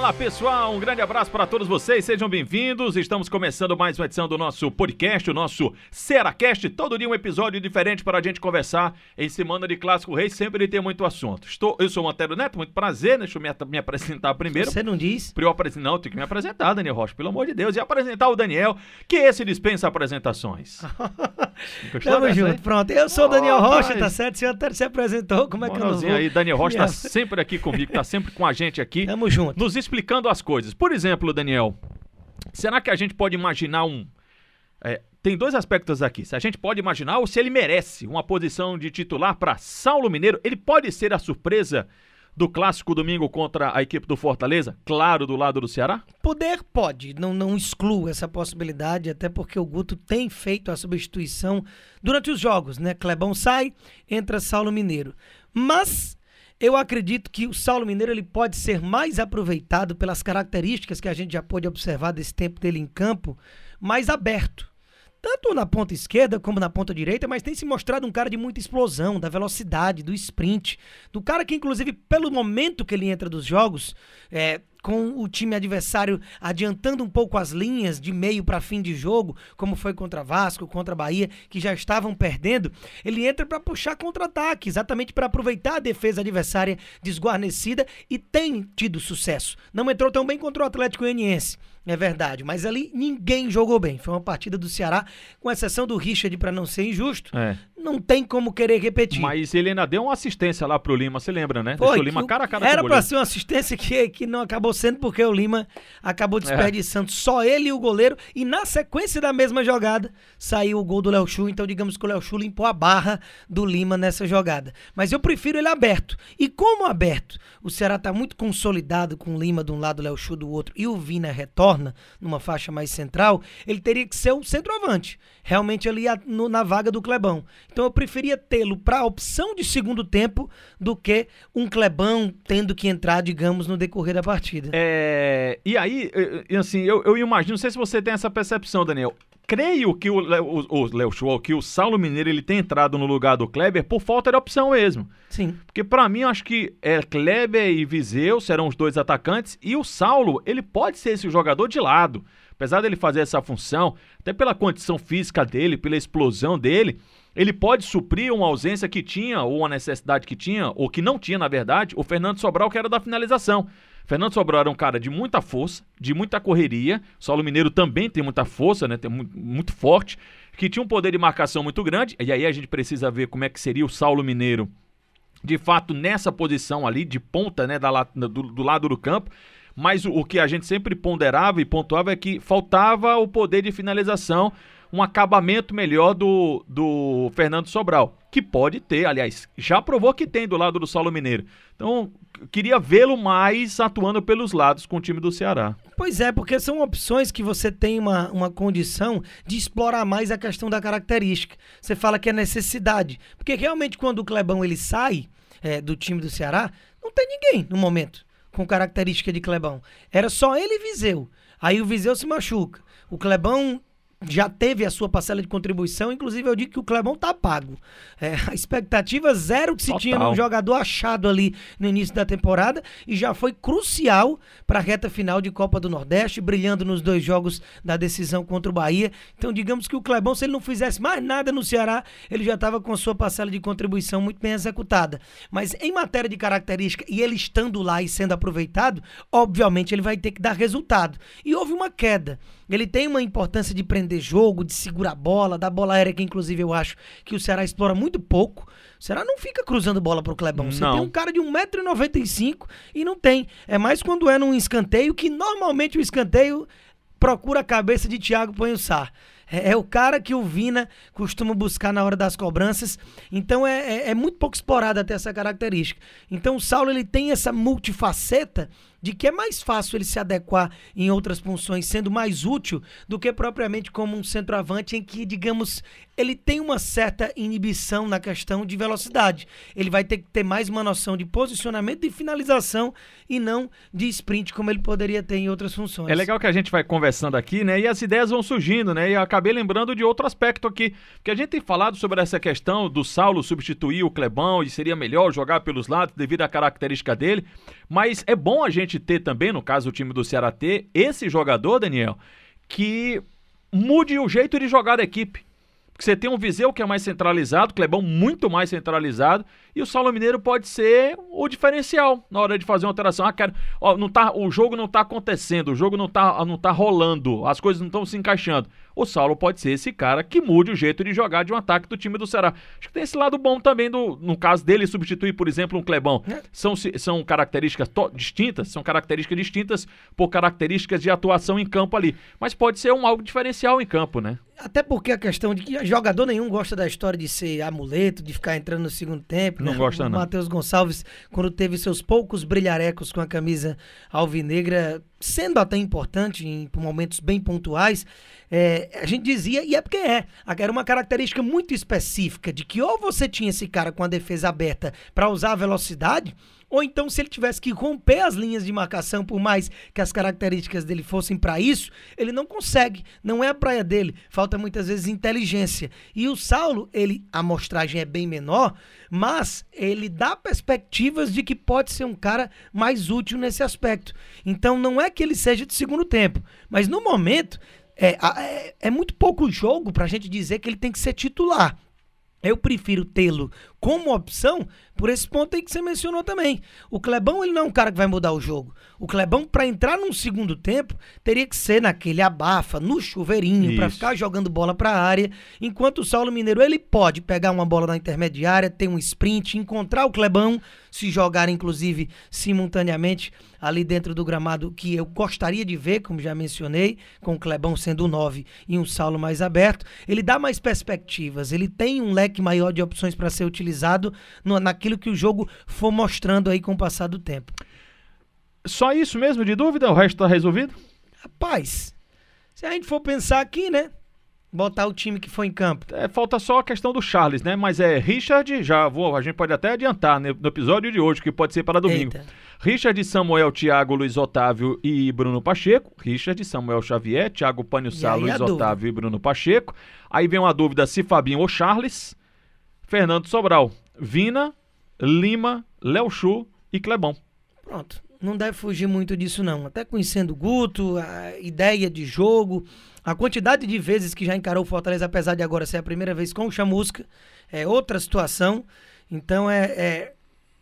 Fala pessoal, um grande abraço para todos vocês, sejam bem-vindos. Estamos começando mais uma edição do nosso podcast, o nosso Seracast. Todo dia um episódio diferente para a gente conversar. Em semana de Clássico Rei sempre tem muito assunto. Estou, eu sou o Antero Neto, muito prazer, deixa eu me, me apresentar primeiro. Você não diz? Eu apresentar, não, tenho que me apresentar, Daniel Rocha, pelo amor de Deus, e apresentar o Daniel, que esse dispensa apresentações. Tamo junto, pronto. Eu sou o Daniel oh, Rocha, tá certo? O senhor até se apresentou, como é que eu não vou? aí, Daniel Rocha tá sempre aqui comigo, tá sempre com a gente aqui. Tamo junto nos explicando as coisas. Por exemplo, Daniel, será que a gente pode imaginar um. É, tem dois aspectos aqui. Se a gente pode imaginar ou se ele merece uma posição de titular para Saulo Mineiro, ele pode ser a surpresa do clássico domingo contra a equipe do Fortaleza, claro, do lado do Ceará? Poder pode, não, não excluo essa possibilidade, até porque o Guto tem feito a substituição durante os jogos, né? Clebão sai, entra Saulo Mineiro. Mas eu acredito que o Saulo Mineiro ele pode ser mais aproveitado pelas características que a gente já pôde observar desse tempo dele em campo, mais aberto. Tanto na ponta esquerda como na ponta direita, mas tem se mostrado um cara de muita explosão, da velocidade, do sprint. Do cara que, inclusive, pelo momento que ele entra dos jogos, é, com o time adversário adiantando um pouco as linhas de meio para fim de jogo, como foi contra Vasco, contra Bahia, que já estavam perdendo, ele entra para puxar contra-ataque, exatamente para aproveitar a defesa adversária desguarnecida e tem tido sucesso. Não entrou tão bem contra o Atlético Goianiense, é verdade, mas ali ninguém jogou bem. Foi uma partida do Ceará, com exceção do Richard, para não ser injusto. É. Não tem como querer repetir. Mas ele ainda deu uma assistência lá pro Lima, você lembra, né? Foi, Deixou o Lima cara a cara Era para ser uma assistência que, que não acabou sendo porque o Lima acabou é. desperdiçando é. só ele e o goleiro. E na sequência da mesma jogada saiu o gol do Léo Chu. Então, digamos que o Léo Chu limpou a barra do Lima nessa jogada. Mas eu prefiro ele aberto. E como aberto, o Ceará tá muito consolidado com o Lima de um lado, o Léo Chu do outro e o Vina retorna numa faixa mais central, ele teria que ser o centroavante. Realmente ali na vaga do Clebão. Então eu preferia tê-lo para a opção de segundo tempo do que um Clebão tendo que entrar, digamos, no decorrer da partida. É, e aí, assim, eu, eu imagino, não sei se você tem essa percepção, Daniel. Creio que o, Léo Show, que o Saulo Mineiro ele tem entrado no lugar do Kleber por falta de opção mesmo. Sim. Porque para mim, eu acho que é Kleber e Viseu serão os dois atacantes e o Saulo, ele pode ser esse jogador de lado. Apesar dele fazer essa função, até pela condição física dele, pela explosão dele, ele pode suprir uma ausência que tinha, ou uma necessidade que tinha, ou que não tinha, na verdade, o Fernando Sobral, que era da finalização. Fernando Sobral era um cara de muita força, de muita correria. Saulo Mineiro também tem muita força, né? Tem muito, muito forte, que tinha um poder de marcação muito grande. E aí a gente precisa ver como é que seria o Saulo Mineiro, de fato, nessa posição ali, de ponta, né? Da, do, do lado do campo. Mas o, o que a gente sempre ponderava e pontuava é que faltava o poder de finalização um acabamento melhor do, do Fernando Sobral, que pode ter, aliás, já provou que tem do lado do Saulo Mineiro. Então, queria vê-lo mais atuando pelos lados com o time do Ceará. Pois é, porque são opções que você tem uma, uma condição de explorar mais a questão da característica. Você fala que é necessidade. Porque realmente quando o Clebão ele sai é, do time do Ceará, não tem ninguém no momento com característica de Clebão. Era só ele e Viseu. Aí o Viseu se machuca. O Clebão já teve a sua parcela de contribuição, inclusive eu digo que o Clebão tá pago. É, a expectativa zero que se Total. tinha num jogador achado ali no início da temporada e já foi crucial para a reta final de Copa do Nordeste, brilhando nos dois jogos da decisão contra o Bahia. Então, digamos que o Clebão, se ele não fizesse mais nada no Ceará, ele já estava com a sua parcela de contribuição muito bem executada. Mas em matéria de característica e ele estando lá e sendo aproveitado, obviamente ele vai ter que dar resultado. E houve uma queda. Ele tem uma importância de prender jogo, de segurar a bola, da bola aérea, que inclusive eu acho que o Ceará explora muito pouco. O Ceará não fica cruzando bola pro Clebão. Você tem um cara de 1,95m e não tem. É mais quando é num escanteio, que normalmente o escanteio procura a cabeça de Thiago Panhussar. É, é, o cara que o Vina costuma buscar na hora das cobranças. Então é, é, é muito pouco explorado até essa característica. Então o Saulo ele tem essa multifaceta de que é mais fácil ele se adequar em outras funções, sendo mais útil do que propriamente como um centroavante em que, digamos, ele tem uma certa inibição na questão de velocidade. Ele vai ter que ter mais uma noção de posicionamento e finalização e não de sprint como ele poderia ter em outras funções. É legal que a gente vai conversando aqui, né? E as ideias vão surgindo, né? E eu acabei lembrando de outro aspecto aqui, que a gente tem falado sobre essa questão do Saulo substituir o Clebão e seria melhor jogar pelos lados devido à característica dele, mas é bom a gente ter também, no caso do time do Ceará ter, esse jogador, Daniel, que mude o jeito de jogar da equipe. Porque você tem um Viseu que é mais centralizado, Clebão muito mais centralizado, e o Saulo Mineiro pode ser o diferencial na hora de fazer uma alteração. Ah, quero, ó, não tá, o jogo não está acontecendo, o jogo não está não tá rolando, as coisas não estão se encaixando. O Saulo pode ser esse cara que mude o jeito de jogar de um ataque do time do Ceará. Acho que tem esse lado bom também, do, no caso dele, substituir, por exemplo, um Clebão. É. São, são características distintas, são características distintas por características de atuação em campo ali. Mas pode ser um algo diferencial em campo, né? Até porque a questão de que jogador nenhum gosta da história de ser amuleto, de ficar entrando no segundo tempo. Não né? gosta, não. O Matheus Gonçalves, quando teve seus poucos brilharecos com a camisa alvinegra, sendo até importante em momentos bem pontuais, é, a gente dizia, e é porque é, era uma característica muito específica de que ou você tinha esse cara com a defesa aberta para usar a velocidade ou então, se ele tivesse que romper as linhas de marcação, por mais que as características dele fossem para isso, ele não consegue. Não é a praia dele. Falta muitas vezes inteligência. E o Saulo, ele, a amostragem é bem menor, mas ele dá perspectivas de que pode ser um cara mais útil nesse aspecto. Então, não é que ele seja de segundo tempo, mas no momento. É, é, é muito pouco jogo para a gente dizer que ele tem que ser titular. Eu prefiro tê-lo como opção por esse ponto aí que você mencionou também. O Clebão, ele não é um cara que vai mudar o jogo. O Clebão, para entrar num segundo tempo, teria que ser naquele abafa, no chuveirinho, para ficar jogando bola para a área. Enquanto o Saulo Mineiro, ele pode pegar uma bola na intermediária, ter um sprint, encontrar o Clebão, se jogar, inclusive, simultaneamente ali dentro do gramado, que eu gostaria de ver, como já mencionei, com o Clebão sendo o 9 e um Saulo mais aberto. Ele dá mais perspectivas, ele tem um leque maior de opções para ser utilizado utilizado no, naquilo que o jogo for mostrando aí com o passar do tempo. Só isso mesmo de dúvida? O resto está resolvido? Rapaz, se a gente for pensar aqui, né? Botar o time que foi em campo. É, falta só a questão do Charles, né? Mas é Richard, já vou, a gente pode até adiantar né, no episódio de hoje, que pode ser para domingo. Eita. Richard, Samuel, Thiago, Luiz Otávio e Bruno Pacheco. Richard, Samuel Xavier, Thiago Pânio Sá, Luiz Otávio e Bruno Pacheco. Aí vem uma dúvida se Fabinho ou Charles. Fernando Sobral, Vina, Lima, Léo Chu e Clebão. Pronto. Não deve fugir muito disso, não. Até conhecendo o Guto, a ideia de jogo, a quantidade de vezes que já encarou o Fortaleza, apesar de agora ser a primeira vez com o Chamusca, é outra situação. Então é, é...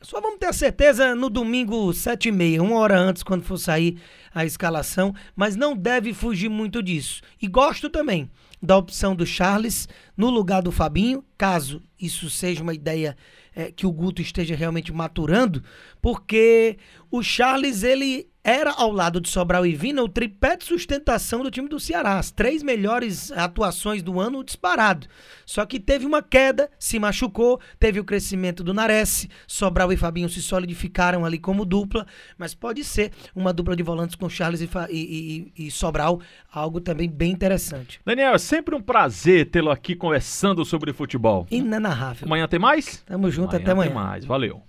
Só vamos ter a certeza no domingo, sete e meia, uma hora antes, quando for sair a escalação, mas não deve fugir muito disso. E gosto também da opção do Charles no lugar do Fabinho, caso isso seja uma ideia é, que o Guto esteja realmente maturando, porque o Charles ele era ao lado de Sobral e Vina o tripé de sustentação do time do Ceará. As três melhores atuações do ano disparado. Só que teve uma queda, se machucou, teve o crescimento do Nares, Sobral e Fabinho se solidificaram ali como dupla, mas pode ser uma dupla de volantes com Charles e, e, e, e Sobral, algo também bem interessante. Daniel, é sempre um prazer tê-lo aqui conversando sobre futebol. Inenarrável. Amanhã tem mais? Tamo junto, amanhã até amanhã. Tem mais, valeu.